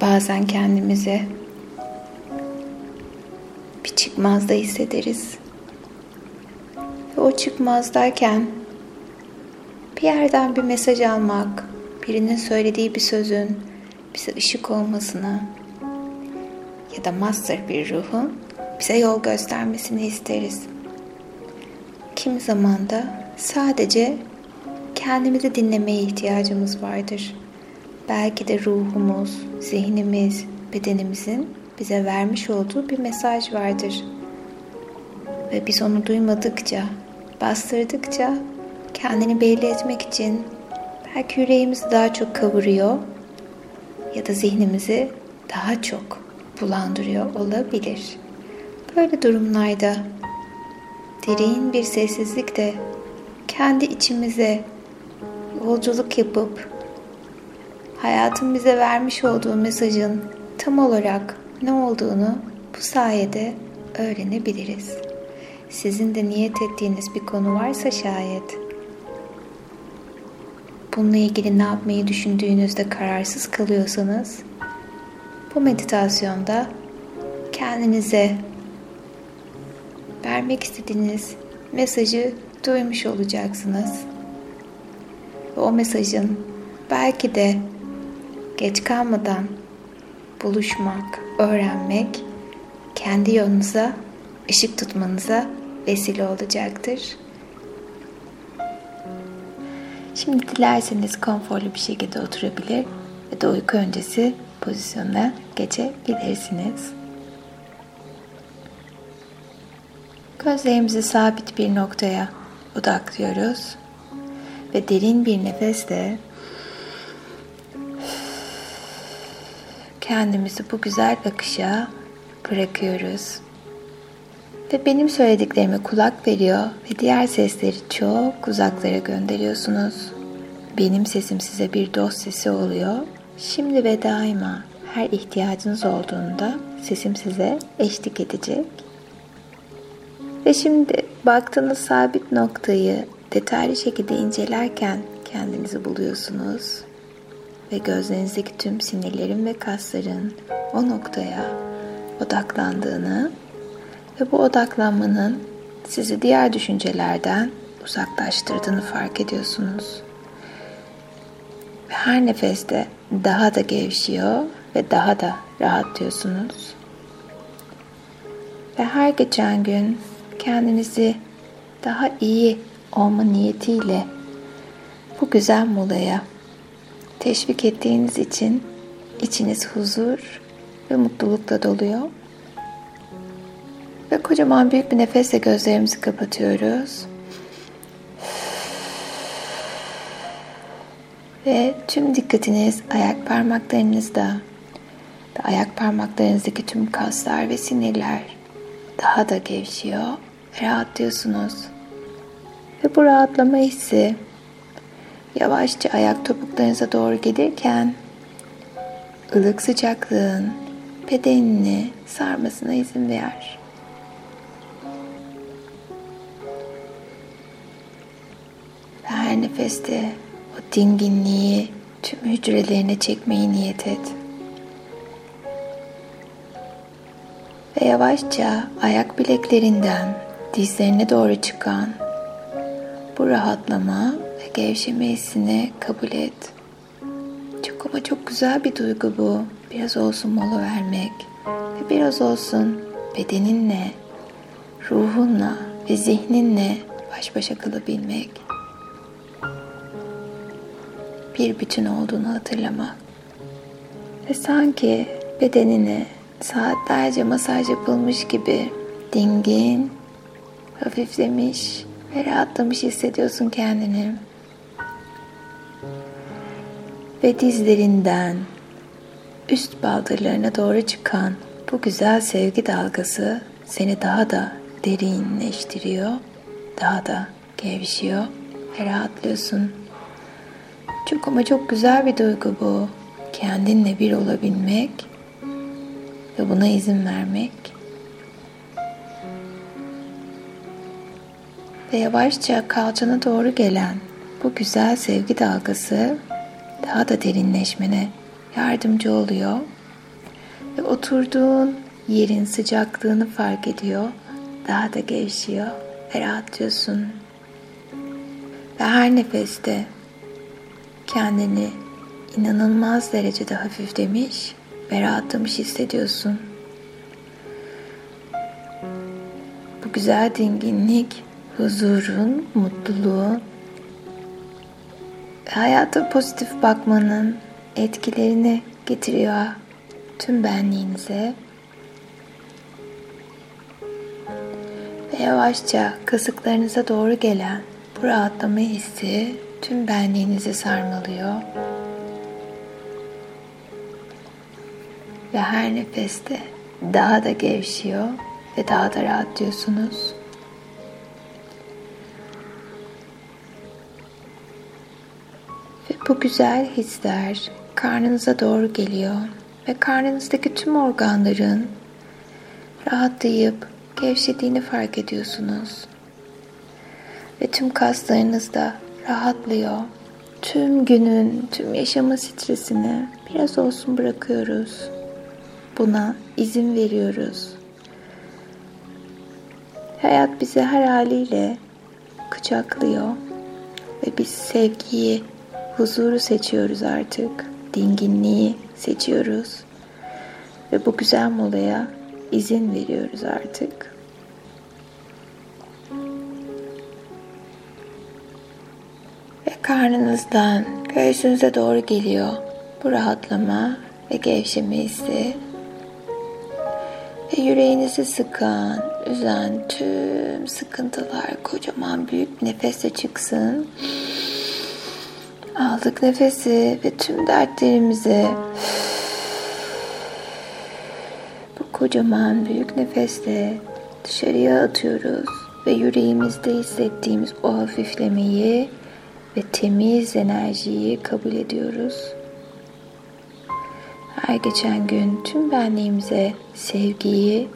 bazen kendimizi bir çıkmazda hissederiz. Ve o çıkmazdayken bir yerden bir mesaj almak, birinin söylediği bir sözün bize ışık olmasını ya da master bir ruhun bize yol göstermesini isteriz. Kimi zaman da sadece kendimizi dinlemeye ihtiyacımız vardır. Belki de ruhumuz, zihnimiz, bedenimizin bize vermiş olduğu bir mesaj vardır. Ve biz onu duymadıkça, bastırdıkça kendini belli etmek için belki yüreğimizi daha çok kavuruyor ya da zihnimizi daha çok bulandırıyor olabilir. Böyle durumlarda derin bir sessizlikte kendi içimize yolculuk yapıp hayatın bize vermiş olduğu mesajın tam olarak ne olduğunu bu sayede öğrenebiliriz. Sizin de niyet ettiğiniz bir konu varsa şayet bununla ilgili ne yapmayı düşündüğünüzde kararsız kalıyorsanız bu meditasyonda kendinize vermek istediğiniz mesajı duymuş olacaksınız. Ve o mesajın belki de geç kalmadan buluşmak, öğrenmek kendi yolunuza ışık tutmanıza vesile olacaktır. Şimdi dilerseniz konforlu bir şekilde oturabilir ve de uyku öncesi pozisyonuna geçebilirsiniz. Gözlerimizi sabit bir noktaya odaklıyoruz ve derin bir nefesle kendimizi bu güzel akışa bırakıyoruz. Ve benim söylediklerime kulak veriyor ve diğer sesleri çok uzaklara gönderiyorsunuz. Benim sesim size bir dost sesi oluyor. Şimdi ve daima her ihtiyacınız olduğunda sesim size eşlik edecek. Ve şimdi baktığınız sabit noktayı detaylı şekilde incelerken kendinizi buluyorsunuz. Ve gözlerinizdeki tüm sinirlerin ve kasların o noktaya odaklandığını ve bu odaklanmanın sizi diğer düşüncelerden uzaklaştırdığını fark ediyorsunuz. Ve her nefeste daha da gevşiyor ve daha da rahatlıyorsunuz. Ve her geçen gün kendinizi daha iyi olma niyetiyle bu güzel molaya teşvik ettiğiniz için içiniz huzur ve mutlulukla doluyor. Ve kocaman büyük bir nefesle gözlerimizi kapatıyoruz. Ve tüm dikkatiniz ayak parmaklarınızda ve ayak parmaklarınızdaki tüm kaslar ve sinirler daha da gevşiyor rahatlıyorsunuz. Ve bu rahatlama hissi yavaşça ayak topuklarınıza doğru gelirken ılık sıcaklığın bedenini sarmasına izin ver. Ve her nefeste o dinginliği tüm hücrelerine çekmeyi niyet et. Ve yavaşça ayak bileklerinden dizlerine doğru çıkan bu rahatlama gevşeme hissini kabul et. Çok ama çok güzel bir duygu bu. Biraz olsun mola vermek ve biraz olsun bedeninle, ruhunla ve zihninle baş başa kalabilmek. Bir bütün olduğunu hatırlamak. Ve sanki bedenini saatlerce masaj yapılmış gibi dingin, hafiflemiş ve rahatlamış hissediyorsun kendini. Ve dizlerinden üst baldırlarına doğru çıkan bu güzel sevgi dalgası seni daha da derinleştiriyor, daha da gevşiyor ve rahatlıyorsun. Çok ama çok güzel bir duygu bu. Kendinle bir olabilmek ve buna izin vermek. Ve yavaşça kalçana doğru gelen bu güzel sevgi dalgası daha da derinleşmene yardımcı oluyor Ve oturduğun yerin sıcaklığını fark ediyor. Daha da gevşiyor ve rahatlıyorsun. Ve her nefeste kendini inanılmaz derecede hafiflemiş ve rahatlamış hissediyorsun. Bu güzel dinginlik, huzurun, mutluluğun hayata pozitif bakmanın etkilerini getiriyor tüm benliğinize. Ve yavaşça kasıklarınıza doğru gelen bu rahatlama hissi tüm benliğinizi sarmalıyor. Ve her nefeste daha da gevşiyor ve daha da rahatlıyorsunuz. Bu güzel hisler karnınıza doğru geliyor ve karnınızdaki tüm organların rahatlayıp gevşediğini fark ediyorsunuz. Ve tüm kaslarınız da rahatlıyor. Tüm günün, tüm yaşama stresini biraz olsun bırakıyoruz. Buna izin veriyoruz. Hayat bizi her haliyle kucaklıyor ve biz sevgiyi, huzuru seçiyoruz artık. Dinginliği seçiyoruz. Ve bu güzel molaya izin veriyoruz artık. Ve karnınızdan göğsünüze doğru geliyor bu rahatlama ve gevşeme hissi. Ve yüreğinizi sıkan, üzen tüm sıkıntılar kocaman büyük nefese çıksın. Aldık nefesi ve tüm dertlerimizi bu kocaman büyük nefesle dışarıya atıyoruz ve yüreğimizde hissettiğimiz o hafiflemeyi ve temiz enerjiyi kabul ediyoruz. Her geçen gün tüm benliğimize sevgiyi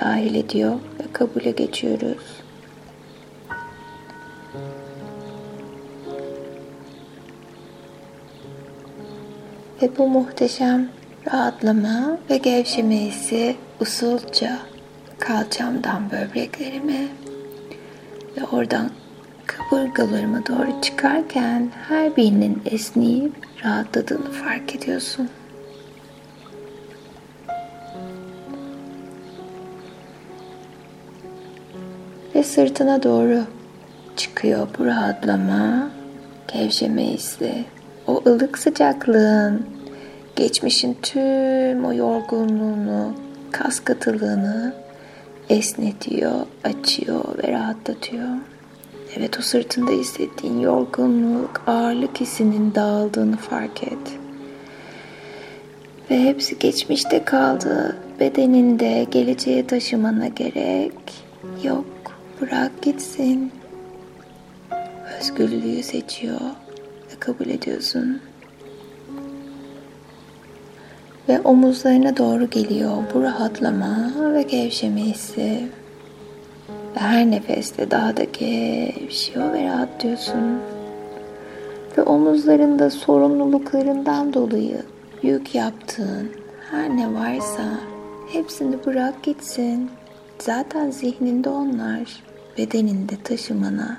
dahil ediyor ve kabule geçiyoruz. Ve bu muhteşem rahatlama ve gevşeme hissi usulca kalçamdan böbreklerime ve oradan kaburgalarıma doğru çıkarken her birinin esneyip rahatladığını fark ediyorsun. Ve sırtına doğru çıkıyor bu rahatlama, gevşeme hissi. O ılık sıcaklığın, geçmişin tüm o yorgunluğunu, kas katılığını esnetiyor, açıyor ve rahatlatıyor. Evet o sırtında hissettiğin yorgunluk, ağırlık hissinin dağıldığını fark et. Ve hepsi geçmişte kaldı. Bedeninde geleceğe taşımana gerek yok. Bırak gitsin. Özgürlüğü seçiyor kabul ediyorsun. Ve omuzlarına doğru geliyor bu rahatlama ve gevşeme hissi. Ve her nefeste daha da gevşiyor ve rahatlıyorsun. Ve omuzlarında sorumluluklarından dolayı yük yaptığın her ne varsa hepsini bırak gitsin. Zaten zihninde onlar, bedeninde taşımana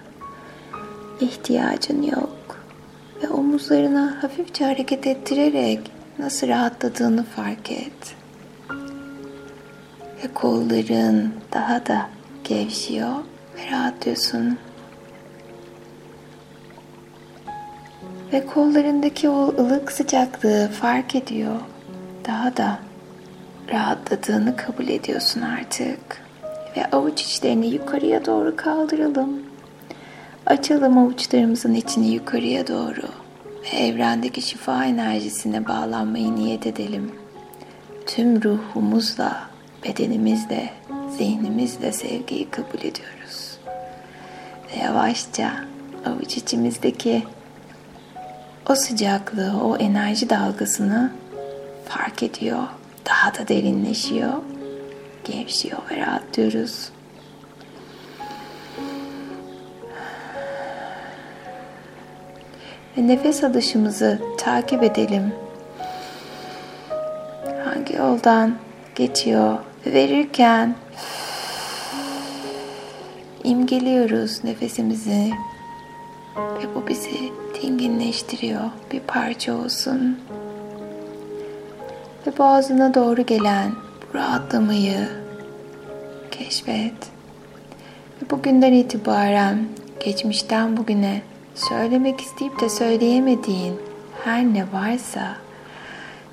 ihtiyacın yok. Ve omuzlarına hafifçe hareket ettirerek nasıl rahatladığını fark et. Ve kolların daha da gevşiyor ve rahatlıyorsun. Ve kollarındaki o ılık sıcaklığı fark ediyor. Daha da rahatladığını kabul ediyorsun artık. Ve avuç içlerini yukarıya doğru kaldıralım. Açalım avuçlarımızın içini yukarıya doğru. Ve evrendeki şifa enerjisine bağlanmayı niyet edelim. Tüm ruhumuzla, bedenimizle, zihnimizle sevgiyi kabul ediyoruz. Ve yavaşça avuç içimizdeki o sıcaklığı, o enerji dalgasını fark ediyor. Daha da derinleşiyor. Gevşiyor ve rahatlıyoruz. Ve nefes alışımızı takip edelim. hangi yoldan geçiyor ve verirken imgeliyoruz nefesimizi ve bu bizi dinginleştiriyor. Bir parça olsun. Ve boğazına doğru gelen bu rahatlamayı keşfet. Ve bugünden itibaren geçmişten bugüne söylemek isteyip de söyleyemediğin her ne varsa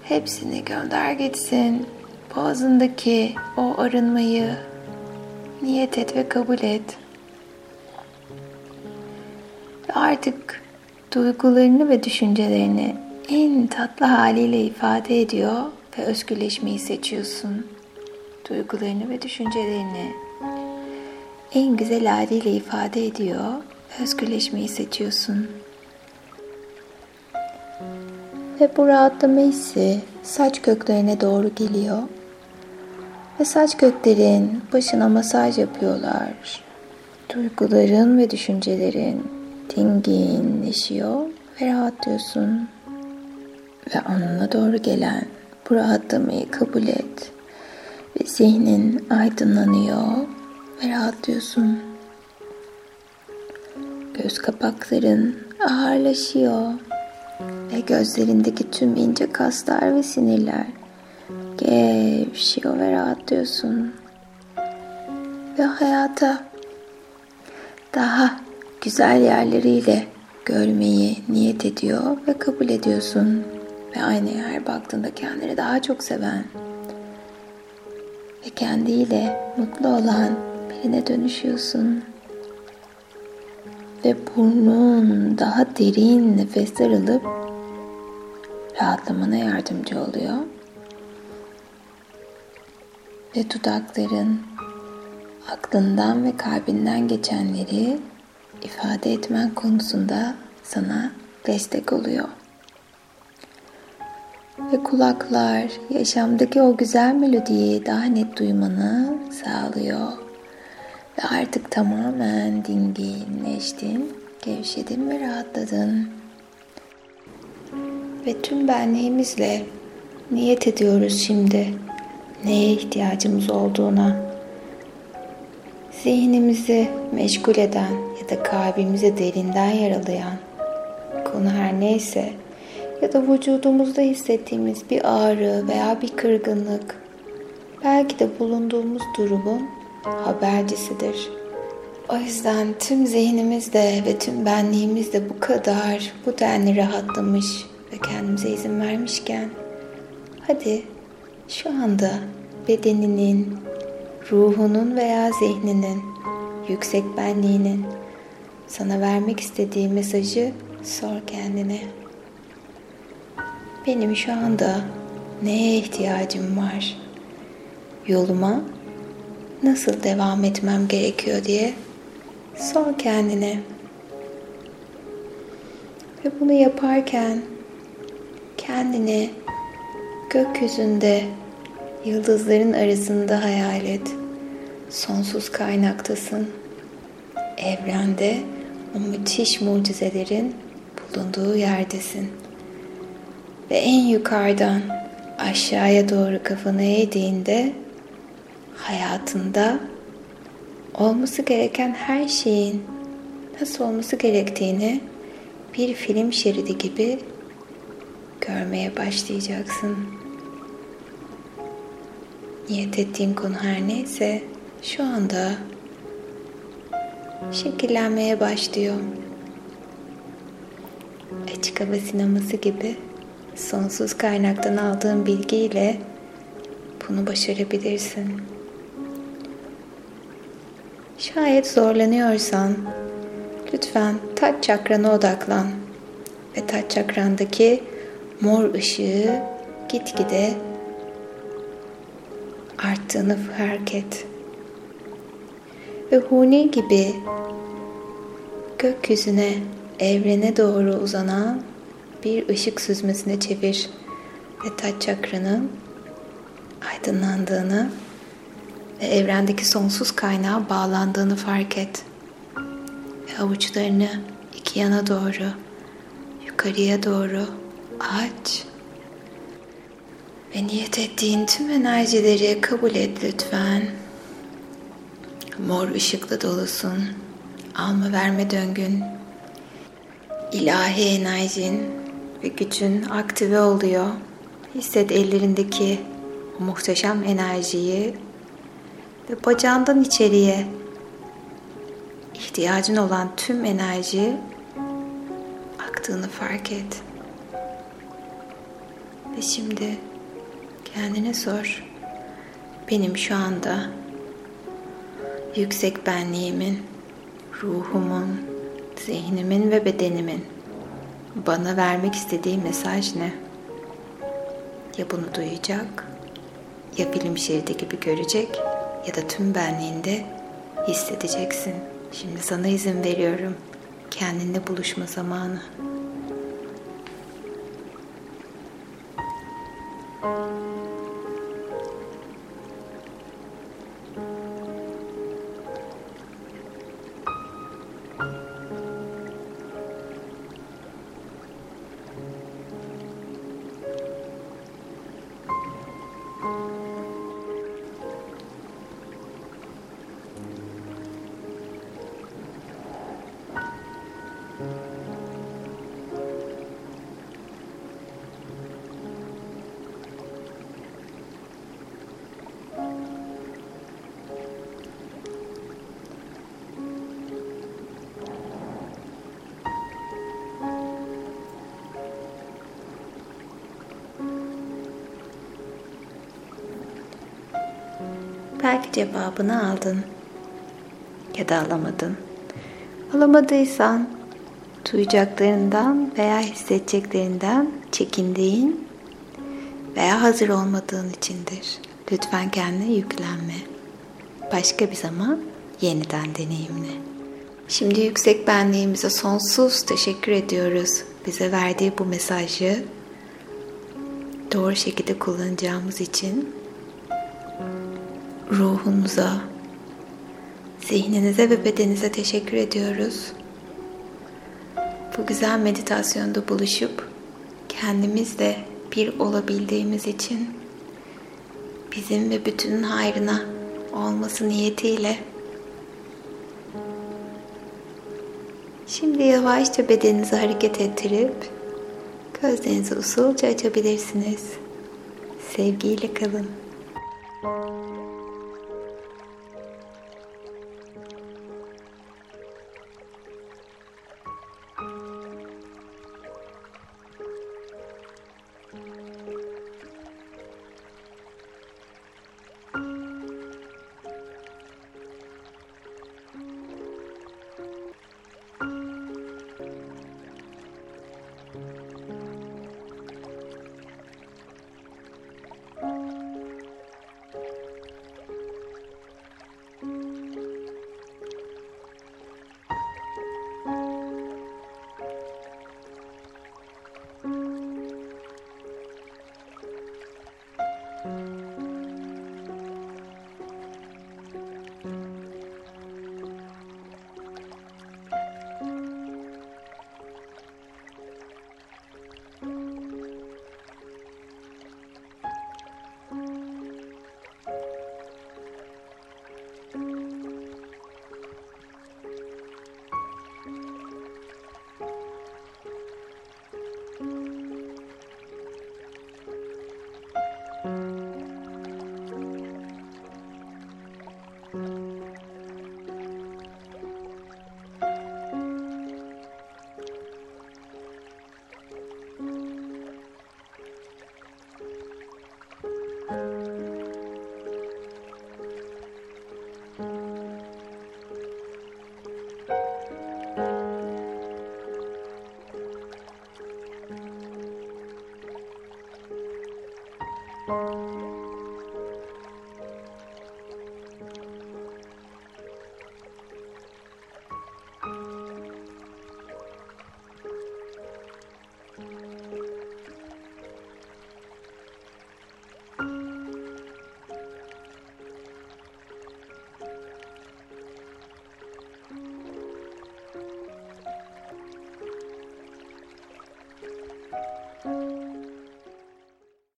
hepsini gönder gitsin. Boğazındaki o arınmayı niyet et ve kabul et. Artık duygularını ve düşüncelerini en tatlı haliyle ifade ediyor ve özgürleşmeyi seçiyorsun. Duygularını ve düşüncelerini en güzel haliyle ifade ediyor özgürleşmeyi seçiyorsun. Ve bu rahatlama hissi saç köklerine doğru geliyor. Ve saç köklerin başına masaj yapıyorlar. Duyguların ve düşüncelerin dinginleşiyor ve rahatlıyorsun. Ve onunla doğru gelen bu rahatlamayı kabul et. Ve zihnin aydınlanıyor ve rahatlıyorsun. Göz kapakların ağırlaşıyor ve gözlerindeki tüm ince kaslar ve sinirler gevşiyor ve rahatlıyorsun. Ve hayata daha güzel yerleriyle görmeyi niyet ediyor ve kabul ediyorsun. Ve aynaya her baktığında kendini daha çok seven ve kendiyle mutlu olan birine dönüşüyorsun. Ve burnun daha derin nefesler alıp rahatlamana yardımcı oluyor. Ve dudakların aklından ve kalbinden geçenleri ifade etmen konusunda sana destek oluyor. Ve kulaklar yaşamdaki o güzel melodiyi daha net duymanı sağlıyor. Ve artık tamamen dinginleştin, gevşedin ve rahatladın. Ve tüm benliğimizle niyet ediyoruz şimdi neye ihtiyacımız olduğuna. Zihnimizi meşgul eden ya da kalbimizi derinden yaralayan konu her neyse ya da vücudumuzda hissettiğimiz bir ağrı veya bir kırgınlık belki de bulunduğumuz durumun habercisidir. O yüzden tüm zihnimizde ve tüm benliğimizde bu kadar bu denli rahatlamış ve kendimize izin vermişken hadi şu anda bedeninin, ruhunun veya zihninin, yüksek benliğinin sana vermek istediği mesajı sor kendine. Benim şu anda neye ihtiyacım var? Yoluma nasıl devam etmem gerekiyor diye sor kendine. Ve bunu yaparken kendini gökyüzünde yıldızların arasında hayal et. Sonsuz kaynaktasın. Evrende o müthiş mucizelerin bulunduğu yerdesin. Ve en yukarıdan aşağıya doğru kafanı eğdiğinde hayatında olması gereken her şeyin nasıl olması gerektiğini bir film şeridi gibi görmeye başlayacaksın. Niyet ettiğin konu her neyse şu anda şekillenmeye başlıyor. Açık hava sineması gibi sonsuz kaynaktan aldığın bilgiyle bunu başarabilirsin. Şayet zorlanıyorsan lütfen taç çakrana odaklan ve taç çakrandaki mor ışığı gitgide arttığını fark et. Ve huni gibi gökyüzüne, evrene doğru uzanan bir ışık süzmesine çevir ve taç çakranın aydınlandığını ve evrendeki sonsuz kaynağa bağlandığını fark et. Ve avuçlarını iki yana doğru, yukarıya doğru aç Ve niyet ettiğin tüm enerjileri kabul et lütfen. Mor ışıkla dolusun. Alma verme döngün. İlahi enerjin ve gücün aktive oluyor. Hisset ellerindeki muhteşem enerjiyi ve bacağından içeriye ihtiyacın olan tüm enerji aktığını fark et. Ve şimdi kendine sor. Benim şu anda yüksek benliğimin, ruhumun, zihnimin ve bedenimin bana vermek istediği mesaj ne? Ya bunu duyacak, ya film şeridi gibi görecek ya da tüm benliğinde hissedeceksin. Şimdi sana izin veriyorum. Kendinle buluşma zamanı. Belki cevabını aldın ya da alamadın. Alamadıysan duyacaklarından veya hissedeceklerinden çekindiğin veya hazır olmadığın içindir. Lütfen kendine yüklenme. Başka bir zaman yeniden deneyimle. Şimdi yüksek benliğimize sonsuz teşekkür ediyoruz. Bize verdiği bu mesajı doğru şekilde kullanacağımız için ruhunuza, zihninize ve bedeninize teşekkür ediyoruz. Bu güzel meditasyonda buluşup kendimizle bir olabildiğimiz için bizim ve bütünün hayrına olması niyetiyle Şimdi yavaşça bedeninizi hareket ettirip gözlerinizi usulca açabilirsiniz. Sevgiyle kalın.